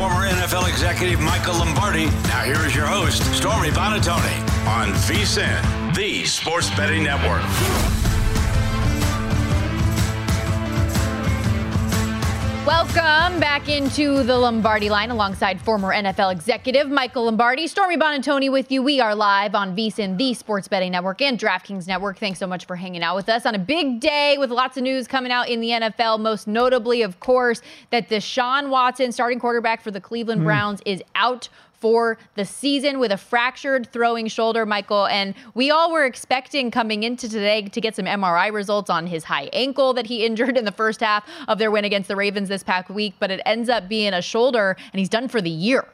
Former NFL executive Michael Lombardi. Now here is your host, Stormy Buonantony, on VSIN, the Sports Betting Network. Welcome back into the Lombardi line alongside former NFL executive Michael Lombardi. Stormy Buonantony with you. We are live on VSIN, the Sports Betting Network and DraftKings Network. Thanks so much for hanging out with us on a big day with lots of news coming out in the NFL. Most notably, of course, that the Deshaun Watson, starting quarterback for the Cleveland hmm. Browns, is out for the season with a fractured throwing shoulder, Michael. And we all were expecting coming into today to get some MRI results on his high ankle that he injured in the first half of their win against the Ravens this past week, but it ends up being a shoulder, and he's done for the year.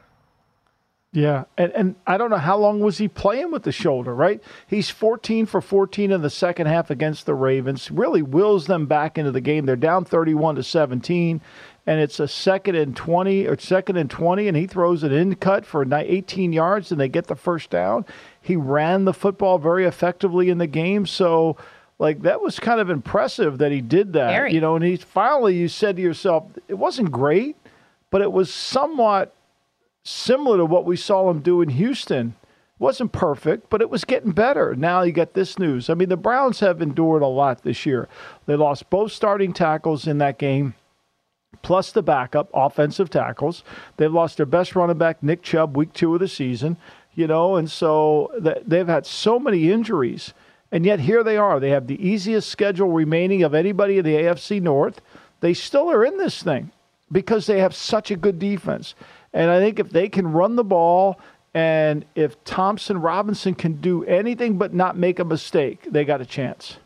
Yeah, and, and I don't know how long was he playing with the shoulder, right? He's 14 for 14 in the second half against the Ravens. Really wills them back into the game. They're down 31 to 17 and it's a second and 20 or second and 20 and he throws an in cut for 18 yards and they get the first down he ran the football very effectively in the game so like that was kind of impressive that he did that Very. you know and he finally you said to yourself it wasn't great but it was somewhat similar to what we saw him do in Houston wasn't perfect, but it was getting better. Now you get this news. I mean, the Browns have endured a lot this year. They lost both starting tackles in that game plus the backup offensive tackles. They've lost their best running back, Nick Chubb, week two of the season, you know, and so they've had so many injuries. And yet here they are. They have the easiest schedule remaining of anybody in the AFC North. They still are in this thing because they have such a good defense. And I think if they can run the ball and if Thompson Robinson can do anything but not make a mistake, they got a chance.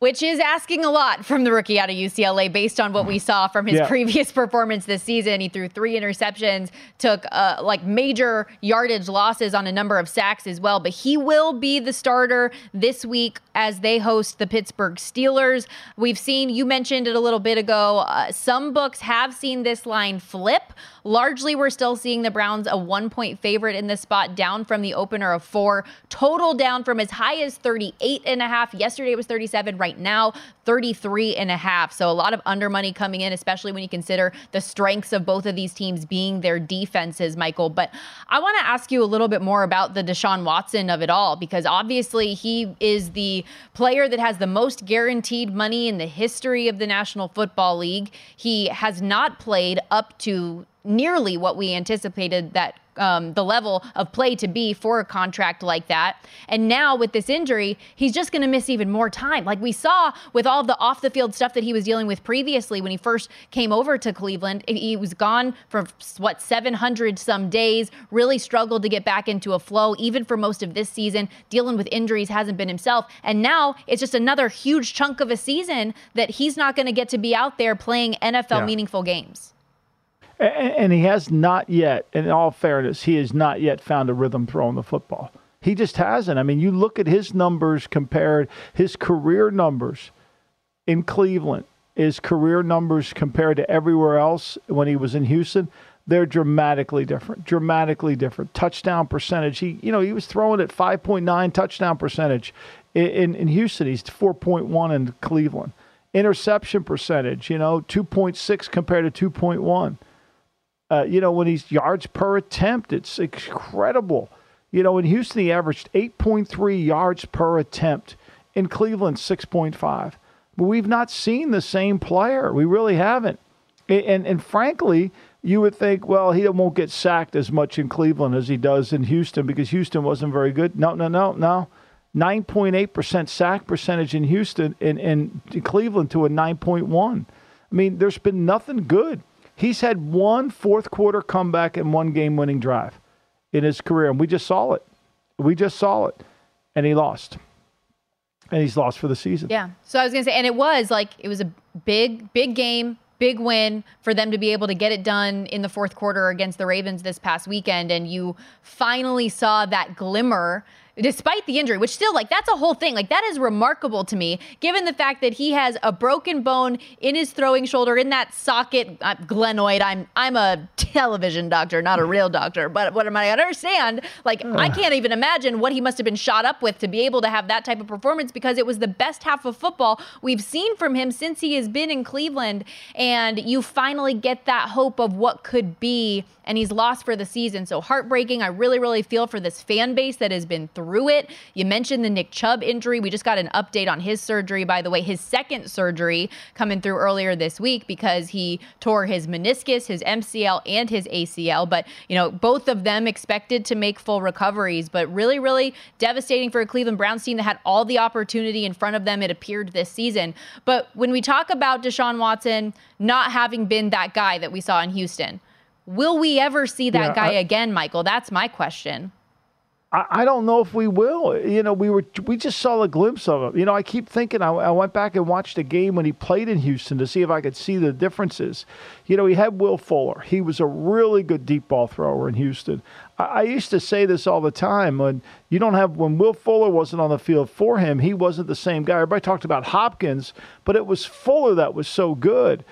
Which is asking a lot from the rookie out of UCLA based on what we saw from his Yeah. previous performance this season. He threw three interceptions, took uh, like major yardage losses on a number of sacks as well. But he will be the starter this week as they host the Pittsburgh Steelers. We've seen, you mentioned it a little bit ago, uh, some books have seen this line flip. Largely, we're still seeing the Browns a one point favorite in this spot, down from the opener of four. Total down from as high as 38 and a half. Yesterday it was 37. Right now, 33 and a half. So a lot of under money coming in, especially when you consider the strengths of both of these teams being their defenses, Michael. But I want to ask you a little bit more about the Deshaun Watson of it all, because obviously he is the player that has the most guaranteed money in the history of the National Football League. He has not played up to nearly what we anticipated that um, the level of play to be for a contract like that. And now with this injury, he's just going to miss even more time. Like we saw with all the off the field stuff that he was dealing with previously when he first came over to Cleveland. He was gone for what 700 some days, really struggled to get back into a flow, even for most of this season, dealing with injuries, hasn't been himself. And now it's just another huge chunk of a season that he's not going to get to be out there playing NFL Yeah. meaningful games. And he has not yet, in all fairness, he has not yet found a rhythm throwing the football. He just hasn't. I mean, you look at his numbers compared, his career numbers in Cleveland, his career numbers compared to everywhere else when he was in Houston, they're dramatically different. Dramatically different. Touchdown percentage. He, you know, he was throwing at 5.9 touchdown percentage in, in Houston. He's 4.1 in Cleveland. Interception percentage, you know, 2.6 compared to 2.1. Uh, you know, when he's yards per attempt, it's incredible. You know, in Houston, he averaged 8.3 yards per attempt. In Cleveland, 6.5. But we've not seen the same player. We really haven't. And, and, and frankly, you would think, well, he won't get sacked as much in Cleveland as he does in Houston because Houston wasn't very good. No, no, no, no. 9.8% sack percentage in Houston and in Cleveland to a 9.1. I mean, there's been nothing good. He's had one fourth quarter comeback and one game winning drive in his career, and we just saw it. We just saw it, and he lost. And he's lost for the season. Yeah. So I was going to say, and it was like, it was a big, big game, big win for them to be able to get it done in the fourth quarter against the Ravens this past weekend. And you finally saw that glimmer despite the injury, which still like that's a whole thing. Like that is remarkable to me, given the fact that he has a broken bone in his throwing shoulder in that socket. Uh, glenoid. I'm I'm a television doctor, not a real doctor, but what am I to understand? Like I can't even imagine what he must have been shot up with to be able to have that type of performance because it was the best half of football we've seen from him since he has been in Cleveland, and you finally get that hope of what could be, and he's lost for the season. So heartbreaking. I really really feel for this fan base that has been through through it. You mentioned the Nick Chubb injury. We just got an update on his surgery, by the way, his second surgery coming through earlier this week because he tore his meniscus, his MCL, and his ACL. But, you know, both of them expected to make full recoveries, but really, really devastating for a Cleveland Browns team that had all the opportunity in front of them, it appeared this season. But when we talk about Deshaun Watson not having been that guy that we saw in Houston, Will we ever see that yeah, guy I, again, Michael? That's my question. I, I don't know if we will. You know, we were we just saw a glimpse of him. You know, I keep thinking. I, I went back and watched a game when he played in Houston to see if I could see the differences. You know, he had Will Fuller. He was a really good deep ball thrower in Houston. I, I used to say this all the time when you don't have when Will Fuller wasn't on the field for him, he wasn't the same guy. Everybody talked about Hopkins, but it was Fuller that was so good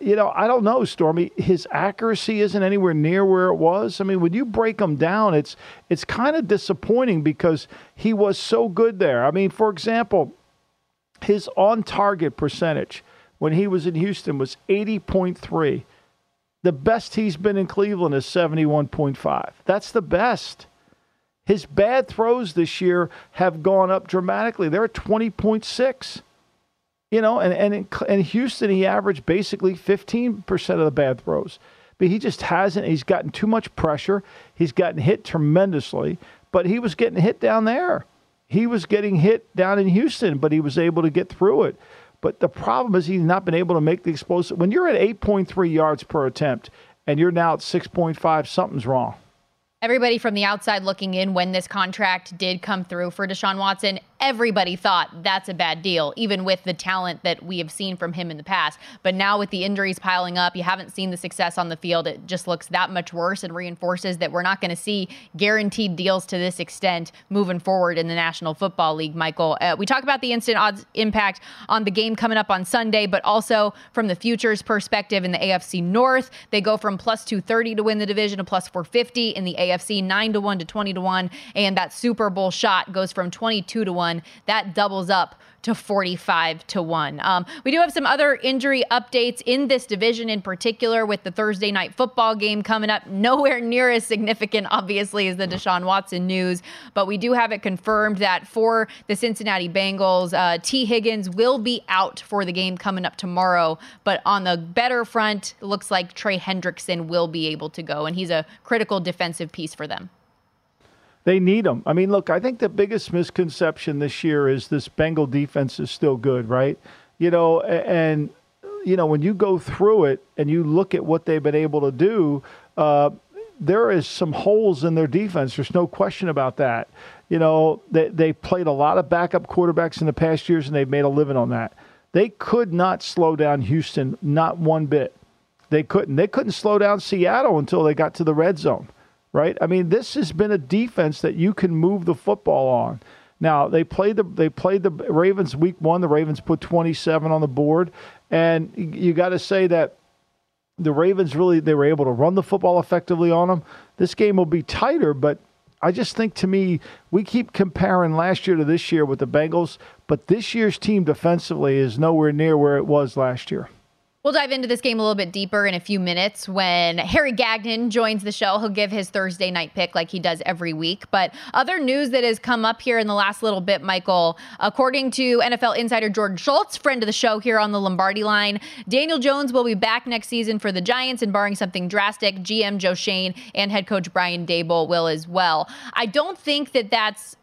you know, I don't know, Stormy. His accuracy isn't anywhere near where it was. I mean, when you break him down, it's it's kind of disappointing because he was so good there. I mean, for example, his on-target percentage when he was in Houston was 80.3. The best he's been in Cleveland is 71.5. That's the best. His bad throws this year have gone up dramatically. They're at 20.6. You know, and, and in, in Houston, he averaged basically 15% of the bad throws. But he just hasn't. He's gotten too much pressure. He's gotten hit tremendously, but he was getting hit down there. He was getting hit down in Houston, but he was able to get through it. But the problem is he's not been able to make the explosive. When you're at 8.3 yards per attempt and you're now at 6.5, something's wrong everybody from the outside looking in when this contract did come through for Deshaun Watson, everybody thought that's a bad deal, even with the talent that we have seen from him in the past. But now with the injuries piling up, you haven't seen the success on the field. It just looks that much worse and reinforces that we're not going to see guaranteed deals to this extent moving forward in the National Football League, Michael. Uh, we talk about the instant odds impact on the game coming up on Sunday, but also from the futures perspective in the AFC North, they go from plus 230 to win the division to plus 450 in the AFC AFC 9 to 1 to 20 to 1 and that Super Bowl shot goes from 22 to 1 that doubles up to 45 to 1. Um, we do have some other injury updates in this division in particular with the Thursday night football game coming up. Nowhere near as significant, obviously, as the Deshaun Watson news, but we do have it confirmed that for the Cincinnati Bengals, uh, Tee Higgins will be out for the game coming up tomorrow. But on the better front, looks like Trey Hendrickson will be able to go, and he's a critical defensive piece for them. They need them. I mean, look, I think the biggest misconception this year is this Bengal defense is still good, right? You know, and you know when you go through it and you look at what they've been able to do, uh, there is some holes in their defense. There's no question about that. You know, they they played a lot of backup quarterbacks in the past years, and they've made a living on that. They could not slow down Houston, not one bit. They couldn't. They couldn't slow down Seattle until they got to the red zone right? I mean, this has been a defense that you can move the football on. Now they played the they played the Ravens week one. The Ravens put 27 on the board, and you got to say that the Ravens really they were able to run the football effectively on them. This game will be tighter, but I just think to me we keep comparing last year to this year with the Bengals, But this year's team defensively is nowhere near where it was last year. We'll dive into this game a little bit deeper in a few minutes when Harry Gagnon joins the show. He'll give his Thursday night pick like he does every week. But other news that has come up here in the last little bit, Michael, according to NFL insider Jordan Schultz, friend of the show here on the Lombardi line, Daniel Jones will be back next season for the Giants, and barring something drastic, GM Joe Schoen and head coach Brian Daboll will as well. I don't think that that's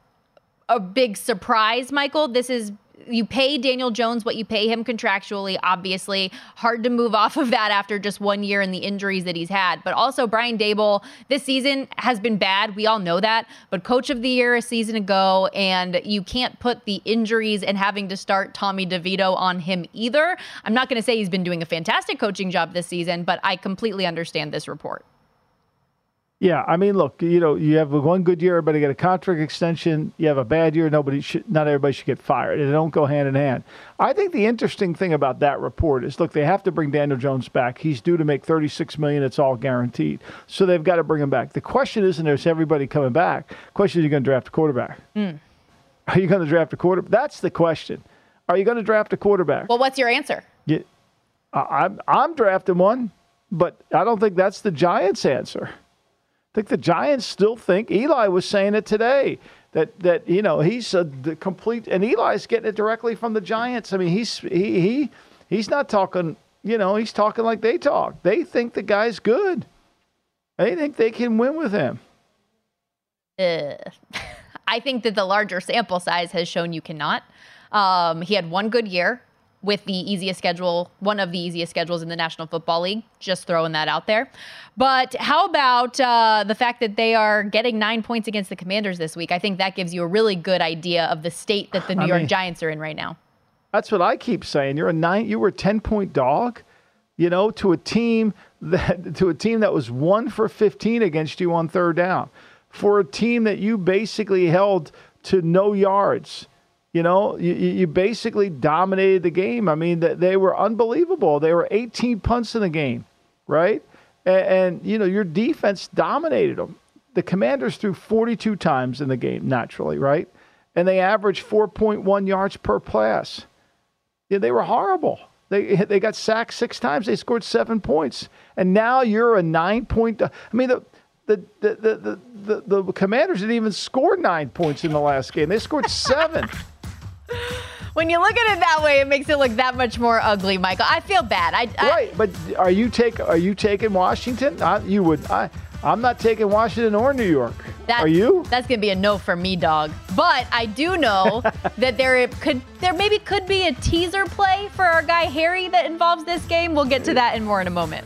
a big surprise, Michael. This is you pay Daniel Jones what you pay him contractually, obviously. Hard to move off of that after just one year and the injuries that he's had. But also, Brian Daboll this season has been bad. We all know that. But coach of the year a season ago, and you can't put the injuries and having to start Tommy DeVito on him either. I'm not going to say he's been doing a fantastic coaching job this season, but I completely understand this report. Yeah, I mean, look, you know, you have one good year, everybody get a contract extension. You have a bad year, nobody should, not everybody should get fired. They don't go hand in hand. I think the interesting thing about that report is, look, they have to bring Daniel Jones back. He's due to make thirty-six million. It's all guaranteed, so they've got to bring him back. The question isn't is everybody coming back. The question is, are you going to draft a quarterback? Mm. Are you going to draft a quarterback? That's the question. Are you going to draft a quarterback? Well, what's your answer? Yeah, I'm I'm drafting one, but I don't think that's the Giants' answer. I think the Giants still think Eli was saying it today that that you know he's a complete and Eli's getting it directly from the Giants. I mean he's he he he's not talking you know he's talking like they talk. They think the guy's good. They think they can win with him. Uh, I think that the larger sample size has shown you cannot. Um, he had one good year with the easiest schedule, one of the easiest schedules in the National Football League. Just throwing that out there. But how about uh, the fact that they are getting nine points against the Commanders this week? I think that gives you a really good idea of the state that the New I York mean, Giants are in right now. That's what I keep saying. You're a nine. You were a ten point dog. You know, to a team that to a team that was one for fifteen against you on third down, for a team that you basically held to no yards you know, you, you basically dominated the game. I mean, they were unbelievable. They were 18 punts in the game, right? And, and, you know, your defense dominated them. The Commanders threw 42 times in the game, naturally, right? And they averaged 4.1 yards per pass. Yeah, they were horrible. They they got sacked six times. They scored seven points, and now you're a nine point. I mean, the the the the the, the, the Commanders didn't even score nine points in the last game. They scored seven. when you look at it that way, it makes it look that much more ugly, Michael. I feel bad. I, I right, but are you take are you taking Washington? I, you would. I, I'm not taking Washington or New York. That, Are you? That's gonna be a no for me, dog. But I do know that there could there maybe could be a teaser play for our guy Harry that involves this game. We'll get to that and more in a moment.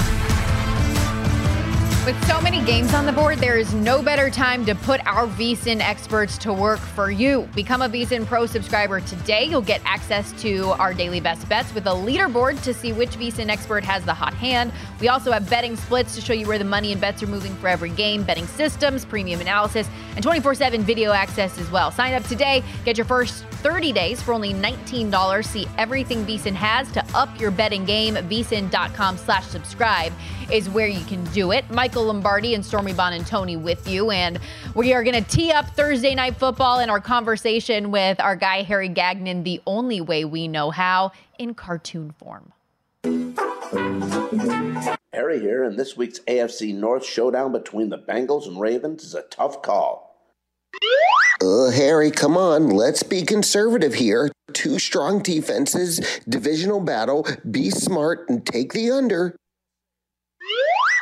With so many games on the board, there is no better time to put our VSIN experts to work for you. Become a VSIN Pro subscriber today. You'll get access to our daily best bets with a leaderboard to see which VSIN expert has the hot hand. We also have betting splits to show you where the money and bets are moving for every game, betting systems, premium analysis, and 24 7 video access as well. Sign up today. Get your first 30 days for only $19. See everything VSIN has to up your betting game. VSIN.com slash subscribe is where you can do it. Michael Lombardi and Stormy Buonantony with you. And we are going to tee up Thursday Night Football in our conversation with our guy, Harry Gagnon, the only way we know how, in cartoon form. Harry here, and this week's AFC North showdown between the Bengals and Ravens is a tough call. Uh, Harry, come on. Let's be conservative here. Two strong defenses, divisional battle. Be smart and take the under.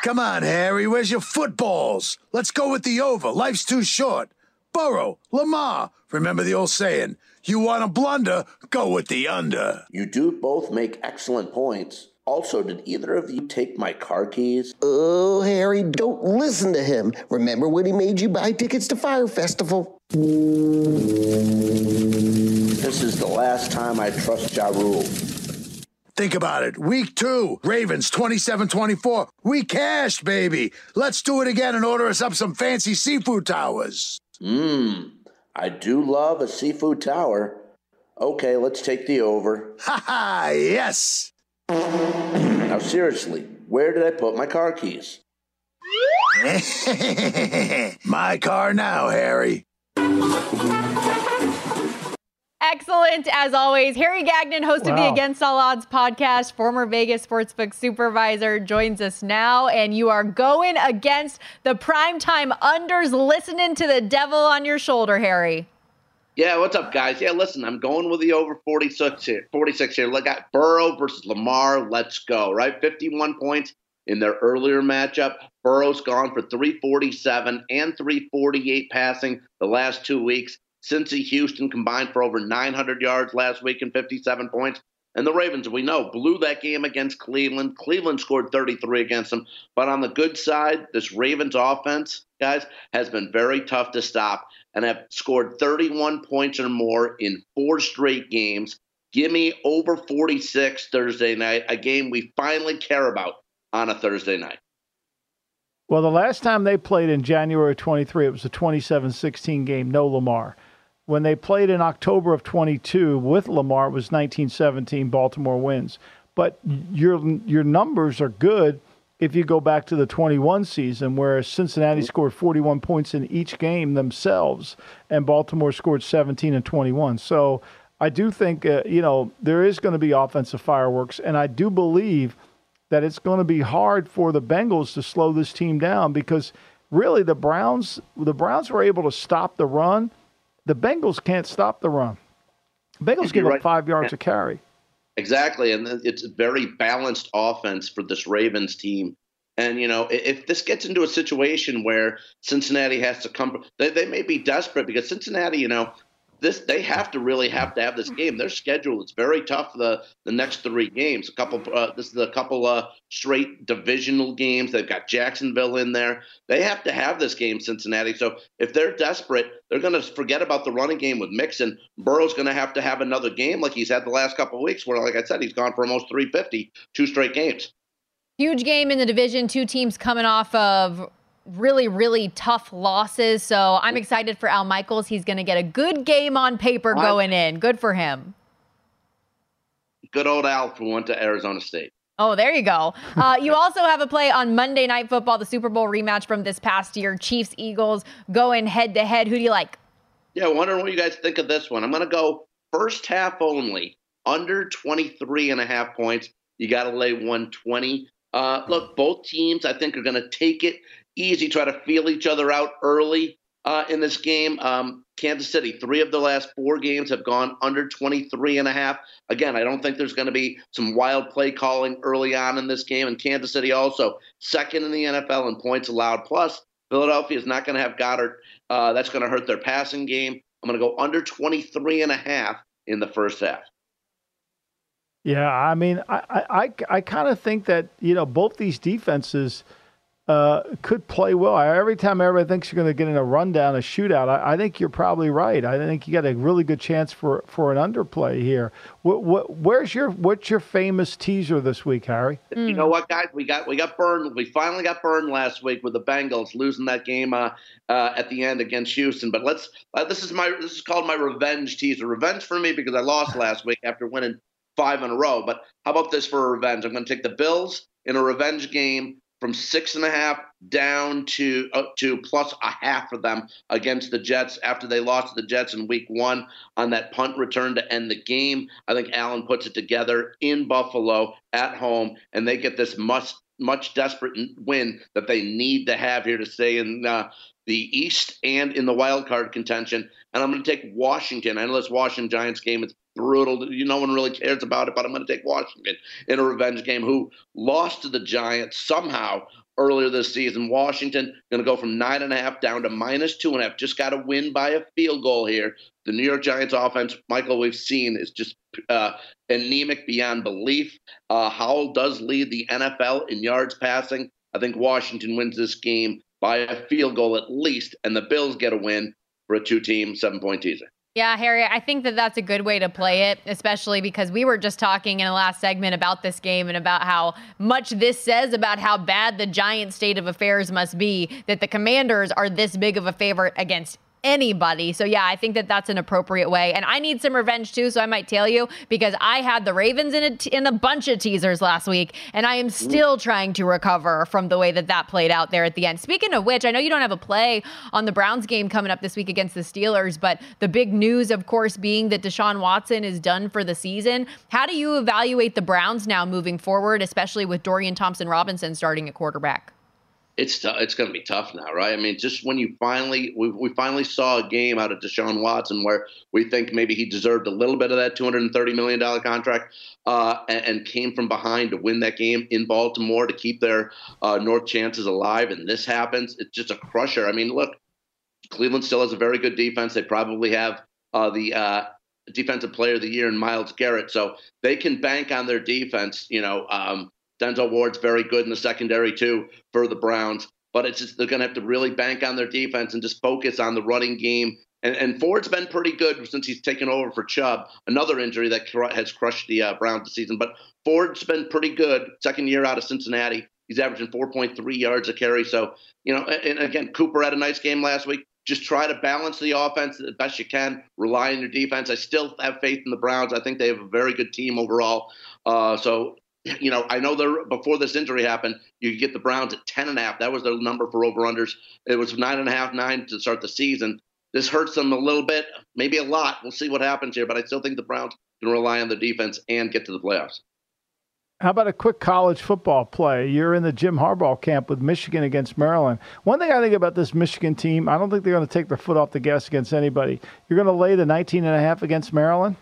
Come on, Harry. Where's your footballs? Let's go with the over. Life's too short. Burrow, Lamar. Remember the old saying, you want a blunder, go with the under. You do both make excellent points. Also, did either of you take my car keys? Oh, Harry, don't listen to him. Remember when he made you buy tickets to Fyre Festival? This is the last time I trust Ja Rule. Think about it. Week two, Ravens 27 24. We cashed, baby. Let's do it again and order us up some fancy seafood towers. Mmm, I do love a seafood tower. Okay, let's take the over. Ha ha, yes. Now, seriously, where did I put my car keys? my car now, Harry. Excellent as always. Harry Gagnon, host wow. of the Against All Odds podcast, former Vegas sportsbook supervisor, joins us now. And you are going against the primetime unders, listening to the devil on your shoulder, Harry. Yeah, what's up, guys? Yeah, listen, I'm going with the over 46 here. 46 here. Look at Burrow versus Lamar. Let's go, right? 51 points in their earlier matchup. Burrow's gone for 347 and 348 passing the last two weeks. Cincy Houston combined for over 900 yards last week and 57 points. And the Ravens, we know, blew that game against Cleveland. Cleveland scored 33 against them. But on the good side, this Ravens offense, guys, has been very tough to stop and have scored 31 points or more in four straight games. Give me over 46 Thursday night, a game we finally care about on a Thursday night. Well, the last time they played in January 23, it was a 27 16 game, no Lamar. When they played in October of 22 with Lamar, it was 1917 Baltimore wins. But your your numbers are good if you go back to the 21 season, where Cincinnati scored 41 points in each game themselves, and Baltimore scored 17 and 21. So I do think uh, you know there is going to be offensive fireworks, and I do believe that it's going to be hard for the Bengals to slow this team down because really the Browns the Browns were able to stop the run the Bengals can't stop the run. Bengals give right. up five yards yeah. a carry. Exactly, and it's a very balanced offense for this Ravens team. And you know, if this gets into a situation where Cincinnati has to come, they, they may be desperate because Cincinnati, you know, this they have to really have to have this game. Their schedule is very tough. The the next three games, a couple. Uh, this is a couple uh, straight divisional games. They've got Jacksonville in there. They have to have this game, Cincinnati. So if they're desperate, they're going to forget about the running game with Mixon. Burrow's going to have to have another game like he's had the last couple weeks, where, like I said, he's gone for almost 350, two straight games. Huge game in the division. Two teams coming off of really, really tough losses. So I'm excited for Al Michaels. He's going to get a good game on paper going in. Good for him. Good old Al who went to Arizona State. Oh, there you go. Uh, you also have a play on Monday Night Football, the Super Bowl rematch from this past year. Chiefs, Eagles going head to head. Who do you like? Yeah, wondering what you guys think of this one. I'm going to go first half only, under 23 and a half points. You got to lay 120. Uh, look, both teams, I think, are going to take it easy, try to feel each other out early uh, in this game. Um, Kansas City, three of the last four games have gone under 23 and a half. Again, I don't think there's going to be some wild play calling early on in this game. And Kansas City also second in the NFL in points allowed. Plus, Philadelphia is not going to have Goedert. Uh, that's going to hurt their passing game. I'm going to go under 23 and a half in the first half. Yeah, I mean, I I, I kind of think that you know both these defenses uh, could play well. Every time everybody thinks you're going to get in a rundown, a shootout, I, I, think you're probably right. I think you got a really good chance for for an underplay here. What, what, where's your what's your famous teaser this week, Harry? You know what, guys? We got we got burned. We finally got burned last week with the Bengals losing that game uh, uh, at the end against Houston. But let's uh, this is my this is called my revenge teaser. Revenge for me because I lost last week after winning five in a row. But how about this for a revenge? I'm going to take the Bills in a revenge game from six and a half down to uh, to plus a half for them against the Jets after they lost to the Jets in Week One on that punt return to end the game. I think Allen puts it together in Buffalo at home, and they get this must much desperate win that they need to have here to stay in uh, the East and in the wild card contention. And I'm going to take Washington. I know this Washington Giants game is brutal. You, no one really cares about it, but I'm going to take Washington in a revenge game who lost to the Giants somehow earlier this season. Washington going to go from nine and a half down to minus two and a half. Just got to win by a field goal here. The New York Giants offense, Michael, we've seen is just uh, anemic beyond belief. Uh, Howell does lead the NFL in yards passing. I think Washington wins this game by a field goal at least, and the Bills get a win for a two-team seven-point teaser. Yeah, Harry, I think that that's a good way to play it, especially because we were just talking in the last segment about this game and about how much this says about how bad the Giant state of affairs must be that the Commanders are this big of a favorite against anybody. So yeah, I think that that's an appropriate way. And I need some revenge too, so I might tell you because I had the Ravens in a, t- in a bunch of teasers last week, and I am still trying to recover from the way that that played out there at the end. Speaking of which, I know you don't have a play on the Browns game coming up this week against the Steelers, but the big news, of course, being that Deshaun Watson is done for the season. How do you evaluate the Browns now moving forward, especially with Dorian Thompson Robinson starting at quarterback? It's t- it's going to be tough now, right? I mean, just when you finally we, we finally saw a game out of Deshaun Watson where we think maybe he deserved a little bit of that two hundred and thirty million dollar contract, uh, and, and, came from behind to win that game in Baltimore to keep their uh, North chances alive, and this happens. It's just a crusher. I mean, look, Cleveland still has a very good defense. They probably have uh, the uh, defensive player of the year in Myles Garrett, so they can bank on their defense. You know. Um, Denzel Ward's very good in the secondary too for the Browns, but it's just they're going to have to really bank on their defense and just focus on the running game. And, and Ford's been pretty good since he's taken over for Chubb, another injury that has crushed the uh, Browns this season. But Ford's been pretty good. Second year out of Cincinnati, he's averaging 4.3 yards a carry. So you know, and again, Cooper had a nice game last week. Just try to balance the offense the best you can. Rely on your defense. I still have faith in the Browns. I think they have a very good team overall. Uh, so you know, I know there before this injury happened, you get the Browns at ten and a half. That was their number for over unders. It was nine and a half, nine to start the season. This hurts them a little bit, maybe a lot. We'll see what happens here, but I still think the Browns can rely on the defense and get to the playoffs. How about a quick college football play? You're in the Jim Harbaugh camp with Michigan against Maryland. One thing I think about this Michigan team, I don't think they're going to take their foot off the gas against anybody. You're going to lay the 19 and a half against Maryland?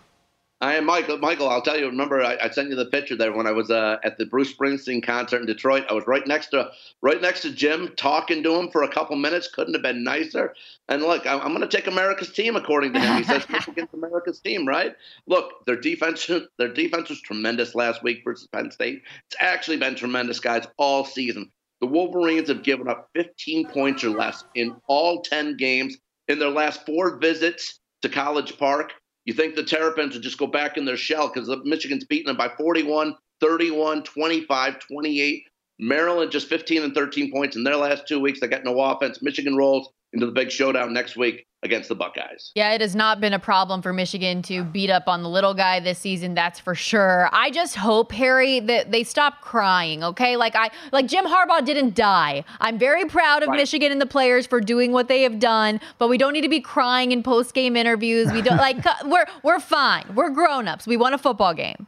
I am Michael. Michael, I'll tell you. Remember, I, I sent you the picture there when I was uh, at the Bruce Springsteen concert in Detroit. I was right next to right next to Jim, talking to him for a couple minutes. Couldn't have been nicer. And look, I'm, I'm going to take America's team, according to him. He says against America's team, right? Look, their defense their defense was tremendous last week versus Penn State. It's actually been tremendous, guys, all season. The Wolverines have given up 15 points or less in all 10 games in their last four visits to College Park. You think the Terrapins would just go back in their shell because Michigan's beating them by 41, 31, 25, 28. Maryland just 15 and 13 points in their last two weeks. They got no offense. Michigan rolls into the big showdown next week against the Buckeyes. Yeah, it has not been a problem for Michigan to beat up on the little guy this season, that's for sure. I just hope, Harry, that they stop crying, okay? Like I like Jim Harbaugh didn't die. I'm very proud of right. Michigan and the players for doing what they have done, but we don't need to be crying in post-game interviews. We don't like we're we're fine. We're grown-ups. We won a football game.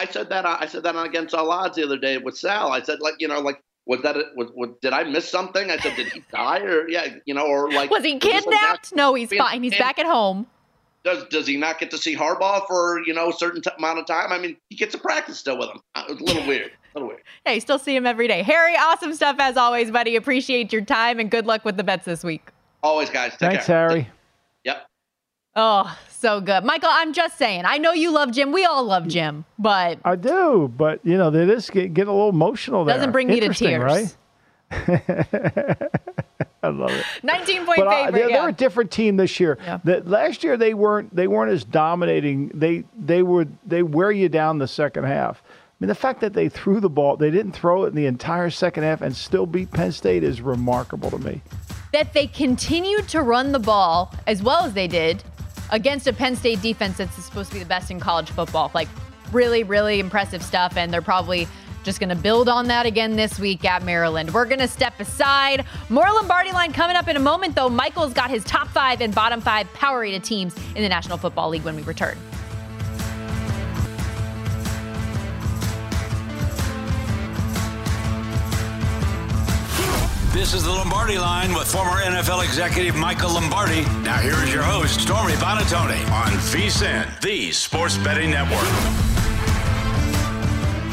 I said that I said that on against all odds the other day with Sal. I said like you know like was that a, was, was, did I miss something? I said, did he die or yeah, you know, or like was he kidnapped? no, he's fine. He's back at home. Does does he not get to see Harbaugh for you know a certain t- amount of time? I mean, he gets to practice still with him. Uh, it's a little weird. A little weird. Yeah, you still see him every day. Harry, awesome stuff as always, buddy. Appreciate your time and good luck with the bets this week. Always, guys. Take Thanks, care. Harry. Yep. Oh, so good. Michael, I'm just saying. I know you love Jim. We all love Jim, but I do, but you know, they just get, get a little emotional there. doesn't bring me to tears. Right? I love it. 19 point But uh, favorite. they're, yeah. they're a different team this year. Yeah. The, last year they weren't they weren't as dominating. They they would they wear you down the second half. I mean, the fact that they threw the ball, they didn't throw it in the entire second half and still beat Penn State is remarkable to me. that they continued to run the ball as well as they did against a Penn State defense that's supposed to be the best in college football. Like, really, really impressive stuff. And they're probably just going to build on that again this week at Maryland. We're going to step aside. More Lombardi line coming up in a moment, though. Michael's got his top five and bottom five power rated teams in the National Football League when we return. This is the Lombardi line with former NFL executive Michael Lombardi. Now here is your host, Stormy Buonantony on VSIN, the Sports Betting Network.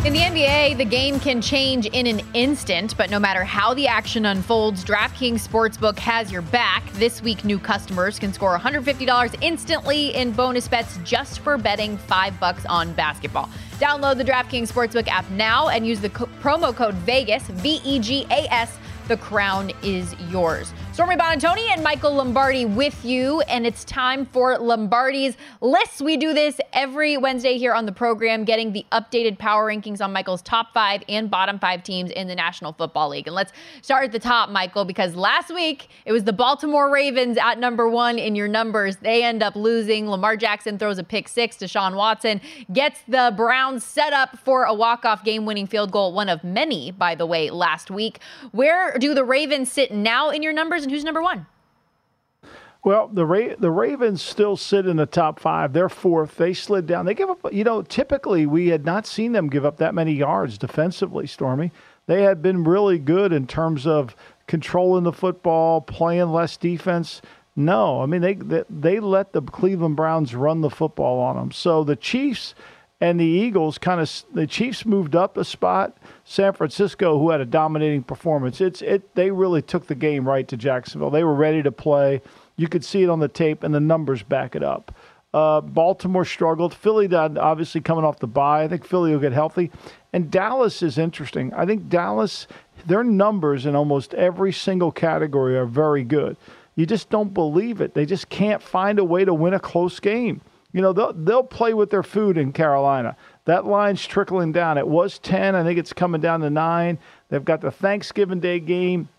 In the NBA, the game can change in an instant, but no matter how the action unfolds, DraftKings Sportsbook has your back. This week, new customers can score $150 instantly in bonus bets just for betting 5 bucks on basketball. Download the DraftKings Sportsbook app now and use the co- promo code VEGAS, V E G A S. The crown is yours. Stormy Buonantony and Michael Lombardi with you, and it's time for Lombardi's lists. We do this every Wednesday here on the program, getting the updated power rankings on Michael's top five and bottom five teams in the National Football League. And let's start at the top, Michael, because last week it was the Baltimore Ravens at number one in your numbers. They end up losing. Lamar Jackson throws a pick six to Sean Watson, gets the Browns set up for a walk-off game-winning field goal, one of many, by the way, last week. Where do the Ravens sit now in your numbers, and who's number one? Well, the Ra- the Ravens still sit in the top five. They're fourth. They slid down. They give up. You know, typically we had not seen them give up that many yards defensively. Stormy. They had been really good in terms of controlling the football, playing less defense. No, I mean they they, they let the Cleveland Browns run the football on them. So the Chiefs and the Eagles kind of the Chiefs moved up a spot. San Francisco, who had a dominating performance, it's it they really took the game right to Jacksonville. They were ready to play. You could see it on the tape, and the numbers back it up. Uh, Baltimore struggled. Philly, obviously coming off the bye. I think Philly will get healthy. And Dallas is interesting. I think Dallas, their numbers in almost every single category are very good. You just don't believe it. They just can't find a way to win a close game. You know, they'll, they'll play with their food in Carolina. That line's trickling down. It was 10. I think it's coming down to 9. They've got the Thanksgiving Day game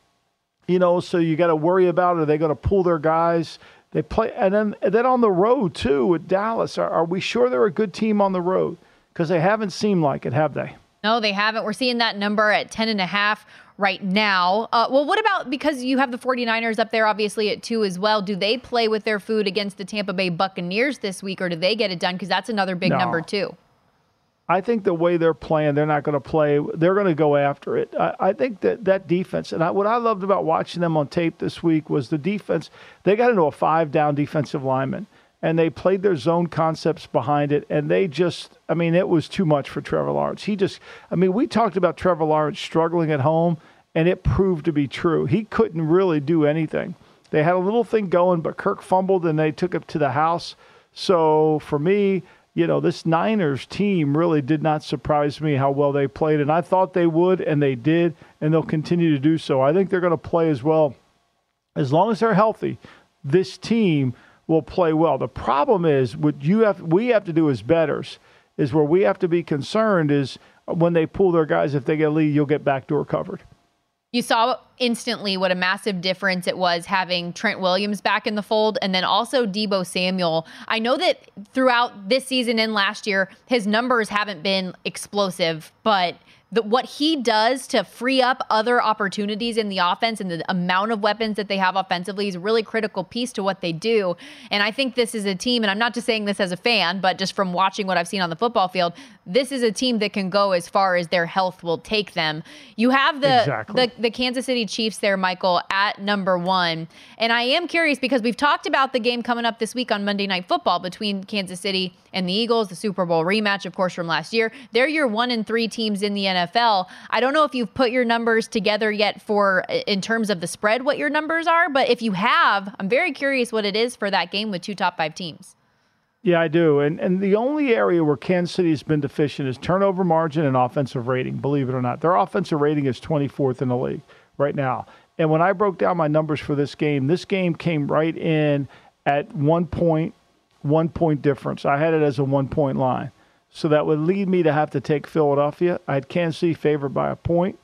you know, so you got to worry about are they going to pull their guys? They play, and then and then on the road too with Dallas. Are, are we sure they're a good team on the road? Because they haven't seemed like it, have they? No, they haven't. We're seeing that number at 10 and a half right now. Uh, well, what about because you have the 49ers up there, obviously, at two as well? Do they play with their food against the Tampa Bay Buccaneers this week, or do they get it done? Because that's another big No. number, too. I think the way they're playing, they're not going to play. They're going to go after it. I, I think that that defense, and I, what I loved about watching them on tape this week was the defense. They got into a five down defensive lineman, and they played their zone concepts behind it, and they just, I mean, it was too much for Trevor Lawrence. He just, I mean, we talked about Trevor Lawrence struggling at home, and it proved to be true. He couldn't really do anything. They had a little thing going, but Kirk fumbled, and they took it to the house. So for me, you know, this Niners team really did not surprise me how well they played, and I thought they would, and they did, and they'll continue to do so. I think they're going to play as well. As long as they're healthy, this team will play well. The problem is what you have we have to do as bettors is where we have to be concerned is when they pull their guys, if they get a lead, you'll get backdoor covered. You saw instantly what a massive difference it was having Trent Williams back in the fold and then also Deebo Samuel. I know that throughout this season and last year, his numbers haven't been explosive, but the, what he does to free up other opportunities in the offense and the amount of weapons that they have offensively is a really critical piece to what they do. And I think this is a team, and I'm not just saying this as a fan, but just from watching what I've seen on the football field, this is a team that can go as far as their health will take them. You have the Exactly. the the Kansas City Chiefs there, Michael, at number one. And I am curious because we've talked about the game coming up this week on Monday Night Football between Kansas City and the Eagles, the Super Bowl rematch, of course, from last year. They're your one and three teams in the NFL. I don't know if you've put your numbers together yet for in terms of the spread what your numbers are, but if you have, I'm very curious what it is for that game with two top 5 teams. Yeah, I do. And and the only area where Kansas City has been deficient is turnover margin and offensive rating, believe it or not. Their offensive rating is 24th in the league right now. And when I broke down my numbers for this game, this game came right in at one point, one point difference. I had it as a one point line. So that would lead me to have to take Philadelphia. I Kansas City favored by a point.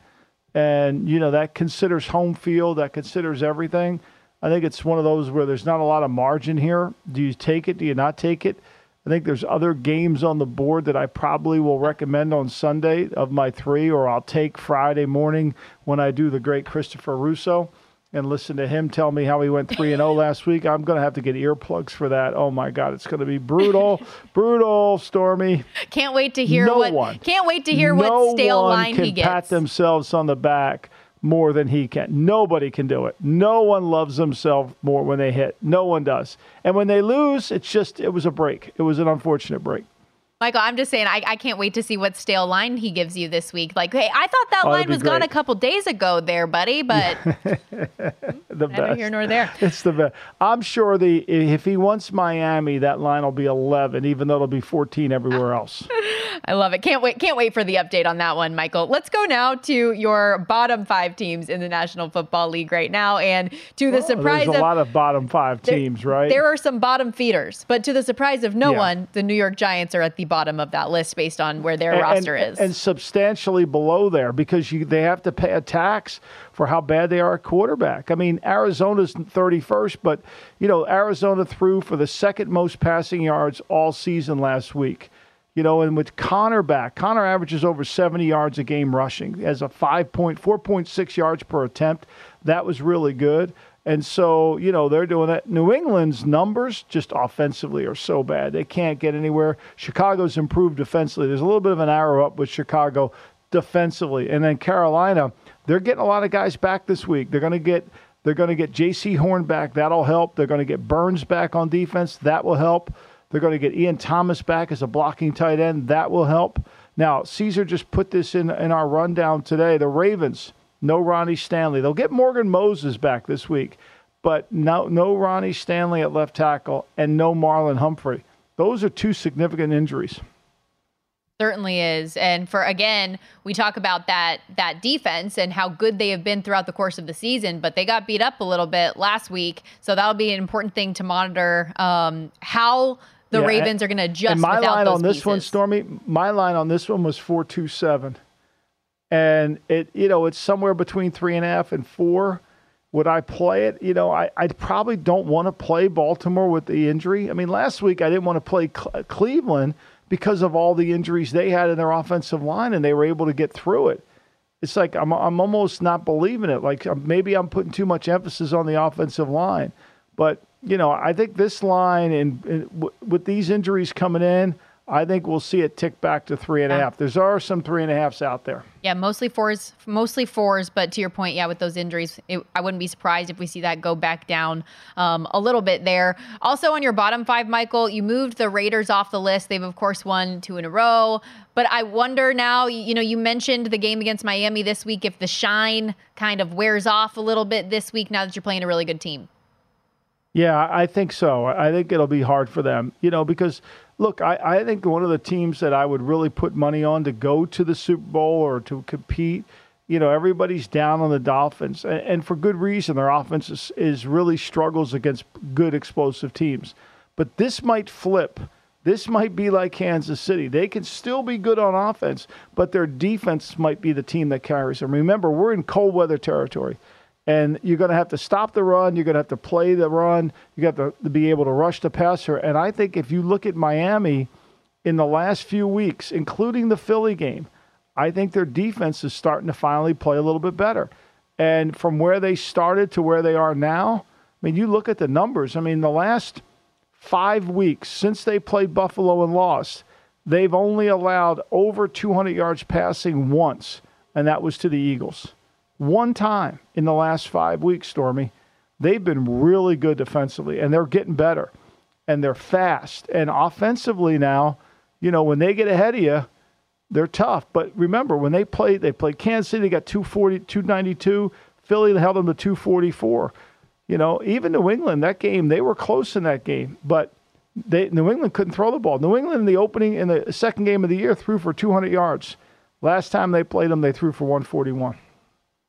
And, you know, that considers home field, that considers everything. I think it's one of those where there's not a lot of margin here. Do you take it? Do you not take it? I think there's other games on the board that I probably will recommend on Sunday of my three, or I'll take Friday morning when I do the great Christopher Russo and listen to him tell me how he went 3 and 0 last week. I'm going to have to get earplugs for that. Oh my god, it's going to be brutal, brutal, Stormy. Can't wait to hear no what one, Can't wait to hear no what stale line he gets. pat themselves on the back more than he can. Nobody can do it. No one loves themselves more when they hit. No one does. And when they lose, it's just it was a break. It was an unfortunate break. Michael, I'm just saying, I, I can't wait to see what stale line he gives you this week. Like, hey, I thought that Oh, line was gone a couple days ago there, buddy, but the neither best. here nor there. It's the best. I'm sure the if he wants Miami, that line will be 11, even though it'll be 14 everywhere else. I love it. Can't wait. Can't wait for the update on that one, Michael. Let's go now to your bottom five teams in the National Football League right now, and to the surprise There's a of lot of bottom five There- teams, right? There are some bottom feeders, but to the surprise of no Yeah. one, the New York Giants are at the bottom of that list based on where their and, roster and- is. and substantially below there because you they have to pay a tax for how bad they are at quarterback. I mean, Arizona's 31st, but you know, Arizona threw for the second most passing yards all season last week. You know, and with Conner back, Conner averages over 70 yards a game rushing as a 5.4.6 yards per attempt. That was really good. And so, you know, they're doing that. New England's numbers just offensively are so bad. They can't get anywhere. Chicago's improved defensively. There's a little bit of an arrow up with Chicago defensively. And then Carolina, they're getting a lot of guys back this week. They're going to get they're going to get Jaycee Horn back. That'll help. They're going to get Burns back on defense. That will help. They're going to get Ian Thomas back as a blocking tight end. That will help. Now, Caesar just put this in in our rundown today. The Ravens, no Ronnie Stanley. They'll get Morgan Moses back this week, but no no Ronnie Stanley at left tackle and no Marlon Humphrey. Those are two significant injuries. Certainly is. And for again, we talk about that that defense and how good they have been throughout the course of the season, but they got beat up a little bit last week. So that'll be an important thing to monitor um, how the Yeah, Ravens and- are going to adjust And my without line on this pieces. one, Stormy, my line on this one was four two seven, and it you know it's somewhere between three and a half and four. Would I play it? You know, I, I probably don't want to play Baltimore with the injury. I mean, last week I didn't want to play Cle- Cleveland because of all the injuries they had in their offensive line, and they were able to get through it. It's like I'm I'm almost not believing it. Like um, maybe I'm putting too much emphasis on the offensive line, but you know I think this line and, and w- with these injuries coming in, I think we'll see it tick back to three and a half. There's are some three and a halfs out there. Yeah, mostly fours, mostly fours. But to your point, yeah, with those injuries, it, I wouldn't be surprised if we see that go back down um, a little bit there. Also, on your bottom five, Michael, you moved the Raiders off the list. They've of course won two in a row. But I wonder now, you know, you mentioned the game against Miami this week. If the shine kind of wears off a little bit this week, now that you're playing a really good team. Yeah, I think so. I think it'll be hard for them, you know, because look, I, I think one of the teams that I would really put money on to go to the Super Bowl or to compete, you know, everybody's down on the Dolphins, and, and for good reason. Their offense is, is really struggles against good explosive teams, but this might flip. This might be like Kansas City. They can still be good on offense, but their defense might be the team that carries them. Remember, we're in cold weather territory and you're going to have to stop the run. You're going to have to play the run. You got to, to be able to rush the passer. And I think if you look at Miami in the last few weeks, including the Philly game, I think their defense is starting to finally play a little bit better. And from where they started to where they are now, I mean, you look at the numbers. I mean, the last five weeks since they played Buffalo and lost, they've only allowed over 200 yards passing once, and that was to the Eagles one time in the last five weeks, Stormy. They've been really good defensively, and they're getting better, and they're fast. And offensively now, you know, when they get ahead of you, they're tough. But remember, when they played, they played Kansas City, they got 240, 292. Philly held them to 244. You know, even New England, that game, they were close in that game, but they, New England couldn't throw the ball. New England in the opening, in the second game of the year, threw for 200 yards. Last time they played them, they threw for 141.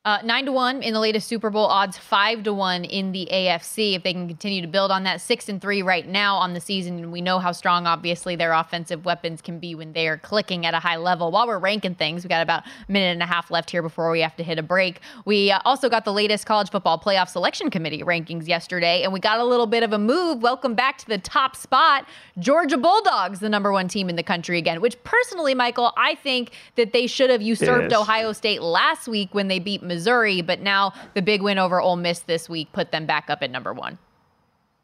Uh, nine to one in the latest Super Bowl odds, five to one in the AFC. If they can continue to build on that, six and three right now on the season. We know how strong, obviously, their offensive weapons can be when they are clicking at a high level. While we're ranking things, we got about a minute and a half left here before we have to hit a break. We uh, also got the latest college football playoff selection committee rankings yesterday, and we got a little bit of a move. Welcome back to the top spot. Georgia Bulldogs, the number one team in the country again. Which personally, Michael, I think that they should have usurped Yes. Ohio State last week when they beat Missouri, but now the big win over Ole Miss this week put them back up at number one.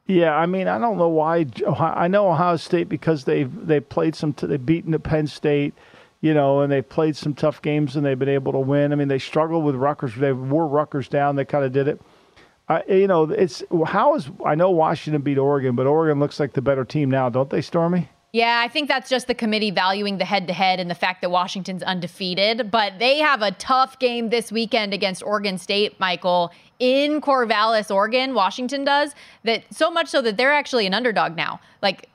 Yeah, I mean, I don't know why. I know Ohio State because they've they played some. They've beaten the Penn State, you know, and they've played some tough games and they've been able to win. I mean, they struggled with Rutgers. They wore Rutgers down. They kind of did it. I, you know, it's how is I know Washington beat Oregon, but Oregon looks like the better team now, don't they, Stormy? Yeah, I think that's just the committee valuing the head to head and the fact that Washington's undefeated. But they have a tough game this weekend against Oregon State, Michael, in Corvallis, Oregon. Washington does that so much so that they're actually an underdog now. Like,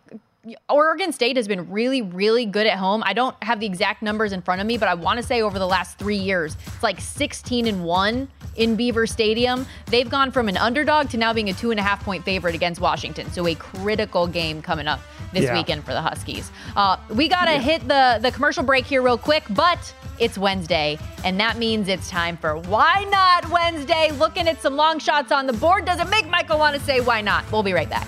Oregon State has been really, really good at home. I don't have the exact numbers in front of me, but I want to say over the last three years, it's like 16 and 1 in Beaver Stadium. They've gone from an underdog to now being a two and a half point favorite against Washington. So a critical game coming up this Yeah. weekend for the Huskies. Uh, we got to hit the, the commercial break here real quick, but it's Wednesday, and that means it's time for Why Not Wednesday. Looking at some long shots on the board. Does it make Michael want to say why not? We'll be right back.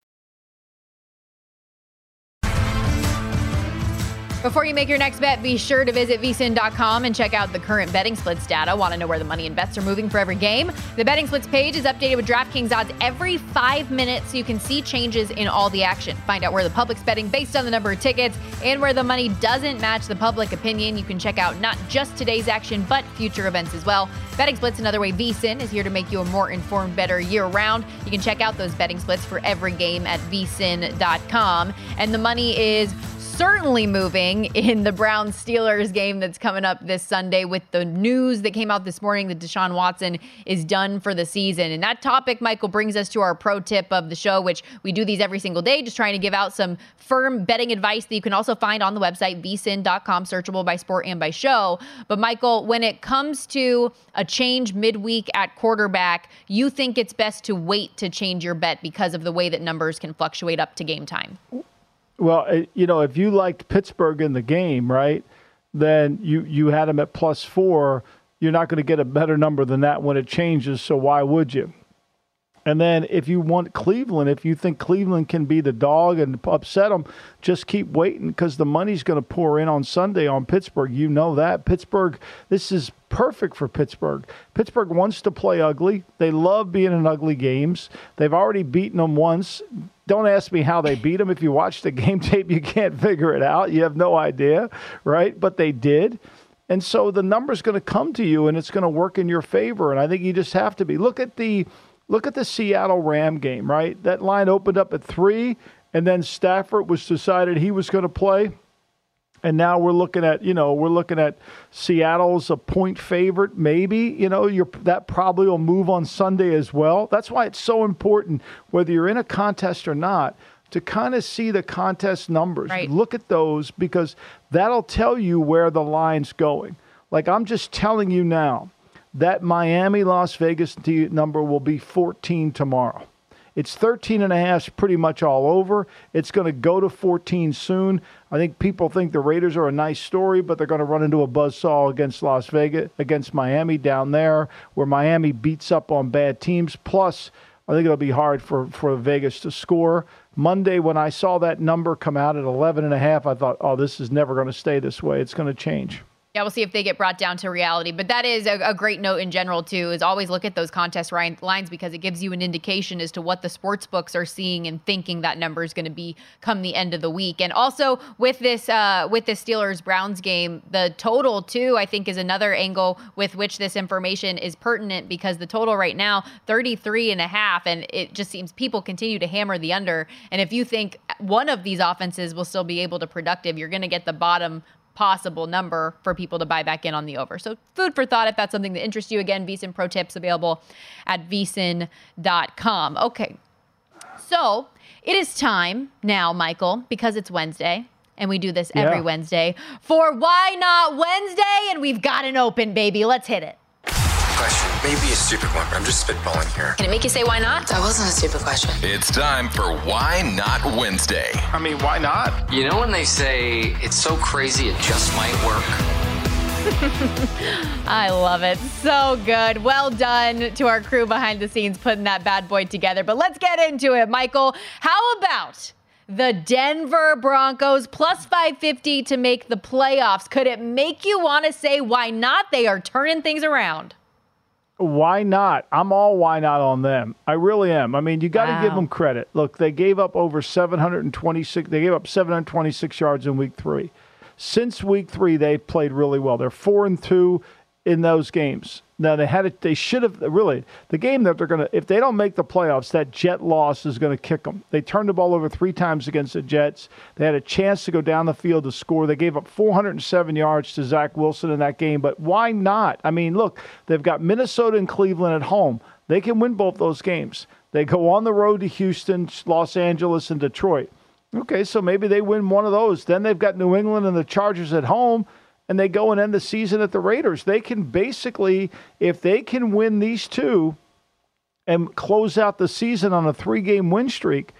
Before you make your next bet, be sure to visit vsin.com and check out the current betting splits data. Want to know where the money and bets are moving for every game? The betting splits page is updated with DraftKings odds every five minutes so you can see changes in all the action. Find out where the public's betting based on the number of tickets and where the money doesn't match the public opinion. You can check out not just today's action, but future events as well. Betting splits another way. VSIN is here to make you a more informed, bettor year round. You can check out those betting splits for every game at vsin.com. And the money is certainly moving in the Browns Steelers game that's coming up this Sunday with the news that came out this morning that Deshaun Watson is done for the season. And that topic, Michael, brings us to our pro tip of the show, which we do these every single day, just trying to give out some firm betting advice that you can also find on the website, vsin.com, searchable by sport and by show. But Michael, when it comes to a change midweek at quarterback, you think it's best to wait to change your bet because of the way that numbers can fluctuate up to game time. Well, uh, you know, if you liked Pittsburgh in the game, right, then you you had them at plus four. You're not going to get a better number than that when it changes. So why would you? And then if you want Cleveland, if you think Cleveland can be the dog and upset them, just keep waiting because the money's going to pour in on Sunday on Pittsburgh. You know that. Pittsburgh, this is perfect for Pittsburgh. Pittsburgh wants to play ugly. They love being in ugly games. They've already beaten them once. Don't ask me how they beat them. If you watch the game tape, you can't figure it out. You have no idea, right? But they did. And so the number's going to come to you and it's going to work in your favor. And I think you just have to be. Look at the Look at the Seattle Ram game, right? That line opened up at three, and then Stafford was decided he was going to play. And now we're looking at, you know, we're looking at Seattle's a point favorite, maybe. You know, you're, that probably will move on Sunday as well. That's why it's so important, whether you're in a contest or not, to kind of see the contest numbers. Right. Look at those because that'll tell you where the line's going. Like I'm just telling you now that Miami Las Vegas number will be 14 tomorrow. It's 13 and a half pretty much all over. It's going to go to 14 soon. I think people think the Raiders are a nice story, but they're going to run into a buzzsaw against Las Vegas, against Miami down there, where Miami beats up on bad teams. Plus, I think it'll be hard for, for Vegas to score. Monday, when I saw that number come out at 11 and a half, I thought, oh, this is never going to stay this way. It's going to change. Yeah, we'll see if they get brought down to reality. But that is a, a, great note in general, too, is always look at those contest lines because it gives you an indication as to what the sports books are seeing and thinking that number is going to be come the end of the week. And also with this uh, with the Steelers Browns game, the total, too, I think is another angle with which this information is pertinent because the total right now, 33 and a half. And it just seems people continue to hammer the under. And if you think one of these offenses will still be able to productive, you're going to get the bottom possible number for people to buy back in on the over. So food for thought if that's something that interests you. Again, VSIN Pro Tips available at VSIN.com. Okay. So it is time now, Michael, because it's Wednesday. And we do this every yeah. Wednesday for Why Not Wednesday. And we've got an open, baby. Let's hit it question. Maybe a stupid one, but I'm just spitballing here. Can it make you say why not? That wasn't a stupid question. It's time for Why Not Wednesday. I mean, why not? You know when they say it's so crazy it just might work? I love it. So good. Well done to our crew behind the scenes putting that bad boy together. But let's get into it, Michael. How about the Denver Broncos plus 550 to make the playoffs? Could it make you want to say why not? They are turning things around why not? I'm all why not on them. I really am. I mean, you got to wow. give them credit. Look, they gave up over 726. They gave up 726 yards in week three. Since week three, they've played really well. They're four and two in those games. Now they had it. They should have really the game that they're going to. If they don't make the playoffs, that Jet loss is going to kick them. They turned the ball over three times against the Jets. They had a chance to go down the field to score. They gave up 407 yards to Zach Wilson in that game. But why not? I mean, look, they've got Minnesota and Cleveland at home. They can win both those games. They go on the road to Houston, Los Angeles, and Detroit. Okay, so maybe they win one of those. Then they've got New England and the Chargers at home and they go and end the season at the Raiders. They can basically, if they can win these two and close out the season on a three game win streak,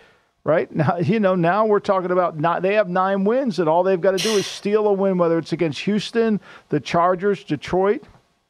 right? Now, you know, now we're talking about not, they have nine wins, and all they've got to do is steal a win, whether it's against Houston, the Chargers, Detroit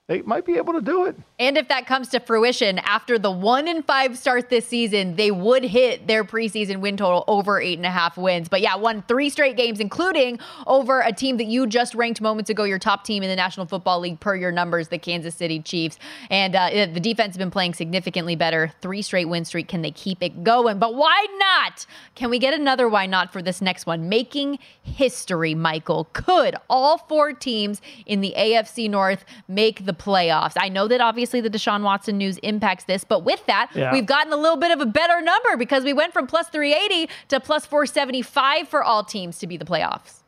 they might be able to do it. And if that comes to fruition, after the one and five start this season, they would hit their preseason win total over eight and a half wins. But yeah, won three straight games, including over a team that you just ranked moments ago, your top team in the National Football League per your numbers, the Kansas City Chiefs. And uh, the defense has been playing significantly better. Three straight win streak. Can they keep it going? But why not? Can we get another why not for this next one? Making history, Michael. Could all four teams in the AFC North make the playoffs. I know that obviously the Deshaun Watson news impacts this, but with that, yeah. we've gotten a little bit of a better number because we went from plus 380 to plus 475 for all teams to be the playoffs.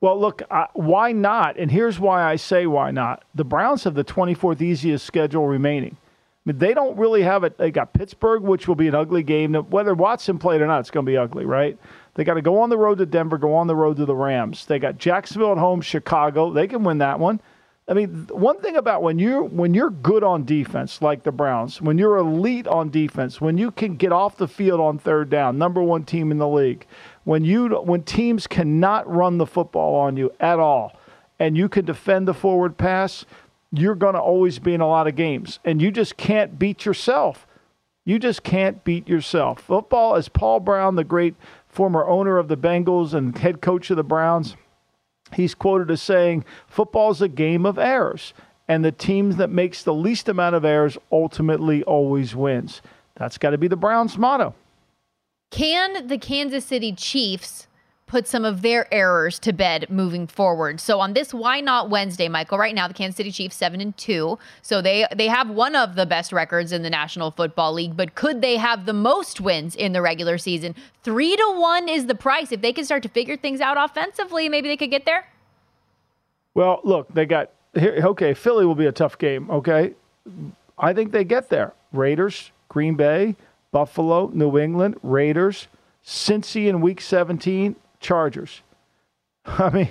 Well, look, uh, why not? And here's why I say why not. The Browns have the 24th easiest schedule remaining. I mean, they don't really have it. They got Pittsburgh, which will be an ugly game. Whether Watson played or not, it's going to be ugly, right? They got to go on the road to Denver, go on the road to the Rams. They got Jacksonville at home, Chicago. They can win that one. I mean, one thing about when you when you're good on defense, like the Browns, when you're elite on defense, when you can get off the field on third down, number one team in the league, when you when teams cannot run the football on you at all, and you can defend the forward pass, you're going to always be in a lot of games, and you just can't beat yourself. You just can't beat yourself. Football, as Paul Brown, the great former owner of the Bengals and head coach of the Browns, he's quoted as saying, "Football is a game of errors, and the team that makes the least amount of errors ultimately always wins." That's got to be the Browns' motto. Can the Kansas City Chiefs put some of their errors to bed moving forward. So on this why not Wednesday, Michael, right now the Kansas City Chiefs 7 and 2. So they they have one of the best records in the National Football League, but could they have the most wins in the regular season? 3 to 1 is the price. If they can start to figure things out offensively, maybe they could get there. Well, look, they got here okay, Philly will be a tough game, okay? I think they get there. Raiders, Green Bay, Buffalo, New England, Raiders, Cincy in week 17, Chargers. I mean,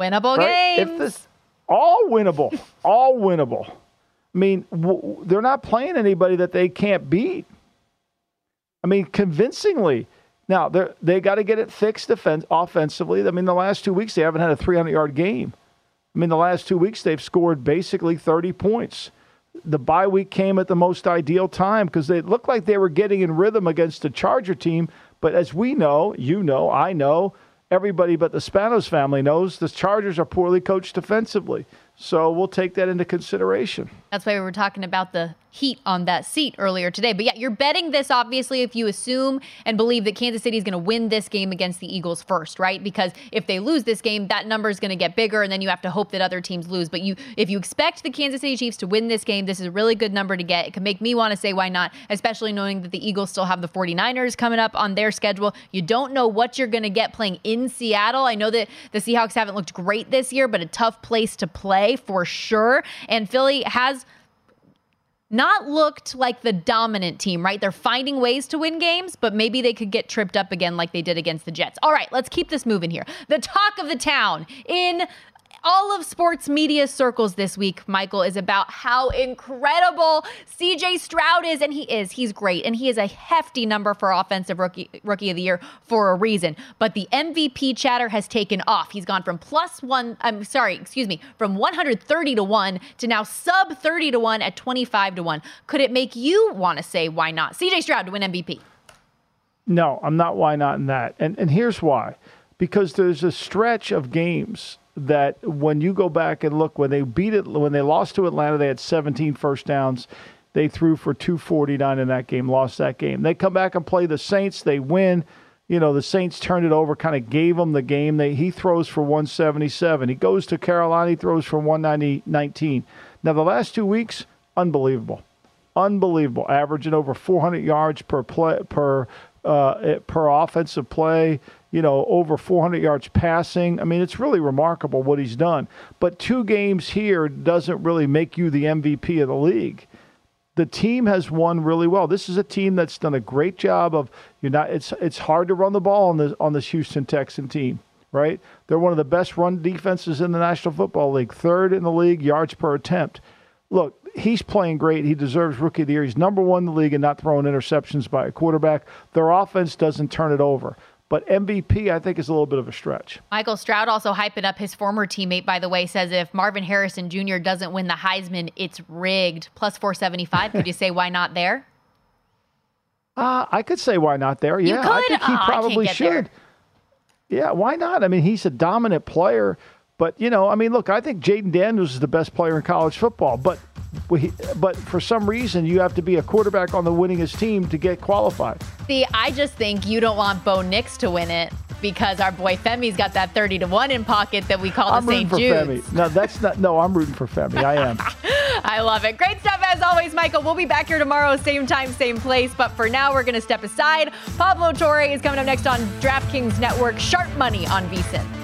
winnable right? games. If this all winnable, all winnable. I mean, w- they're not playing anybody that they can't beat. I mean, convincingly. Now they they got to get it fixed defense offensively. I mean, the last two weeks they haven't had a 300 yard game. I mean, the last two weeks they've scored basically 30 points. The bye week came at the most ideal time because they looked like they were getting in rhythm against the Charger team. But as we know, you know, I know, everybody but the Spanos family knows the Chargers are poorly coached defensively. So we'll take that into consideration. That's why we were talking about the heat on that seat earlier today. But yeah, you're betting this obviously if you assume and believe that Kansas City is going to win this game against the Eagles first, right? Because if they lose this game, that number is going to get bigger and then you have to hope that other teams lose. But you if you expect the Kansas City Chiefs to win this game, this is a really good number to get. It can make me want to say why not, especially knowing that the Eagles still have the 49ers coming up on their schedule. You don't know what you're going to get playing in Seattle. I know that the Seahawks haven't looked great this year, but a tough place to play for sure. And Philly has not looked like the dominant team, right? They're finding ways to win games, but maybe they could get tripped up again like they did against the Jets. All right, let's keep this moving here. The talk of the town in all of sports media circles this week, Michael, is about how incredible CJ Stroud is. And he is. He's great. And he is a hefty number for offensive rookie, rookie of the year for a reason. But the MVP chatter has taken off. He's gone from plus one, I'm sorry, excuse me, from 130 to 1 to now sub 30 to 1 at 25 to 1. Could it make you want to say why not? CJ Stroud to win MVP. No, I'm not why not in that. And and here's why. Because there's a stretch of games that when you go back and look when they beat it when they lost to Atlanta they had 17 first downs. They threw for 249 in that game lost that game. They come back and play the Saints they win. You know the Saints turned it over kind of gave them the game. They he throws for 177 he goes to Carolina he throws for 119 now the last two weeks unbelievable. Unbelievable. Averaging over 400 yards per play per uh, per offensive play you know, over 400 yards passing. I mean, it's really remarkable what he's done. But two games here doesn't really make you the MVP of the league. The team has won really well. This is a team that's done a great job of you're not. It's it's hard to run the ball on the on this Houston Texan team, right? They're one of the best run defenses in the National Football League, third in the league yards per attempt. Look, he's playing great. He deserves Rookie of the Year. He's number one in the league and not throwing interceptions by a quarterback. Their offense doesn't turn it over. But MVP, I think, is a little bit of a stretch. Michael Stroud also hyping up his former teammate, by the way, says if Marvin Harrison Jr. doesn't win the Heisman, it's rigged. Plus 475. Could you say why not there? Uh, I could say why not there. Yeah, I think he oh, probably should. There. Yeah, why not? I mean, he's a dominant player. But, you know, I mean, look, I think Jayden Daniels is the best player in college football. But but for some reason, you have to be a quarterback on the winningest team to get qualified. See, I just think you don't want Bo Nix to win it because our boy Femi's got that 30 to 1 in pocket that we call I'm the St. Jude. No, that's not. No, I'm rooting for Femi. I am. I love it. Great stuff as always, Michael. We'll be back here tomorrow, same time, same place. But for now, we're going to step aside. Pablo Torre is coming up next on DraftKings Network. Sharp Money on VSIN.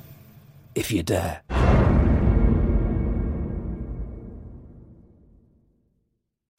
if you dare.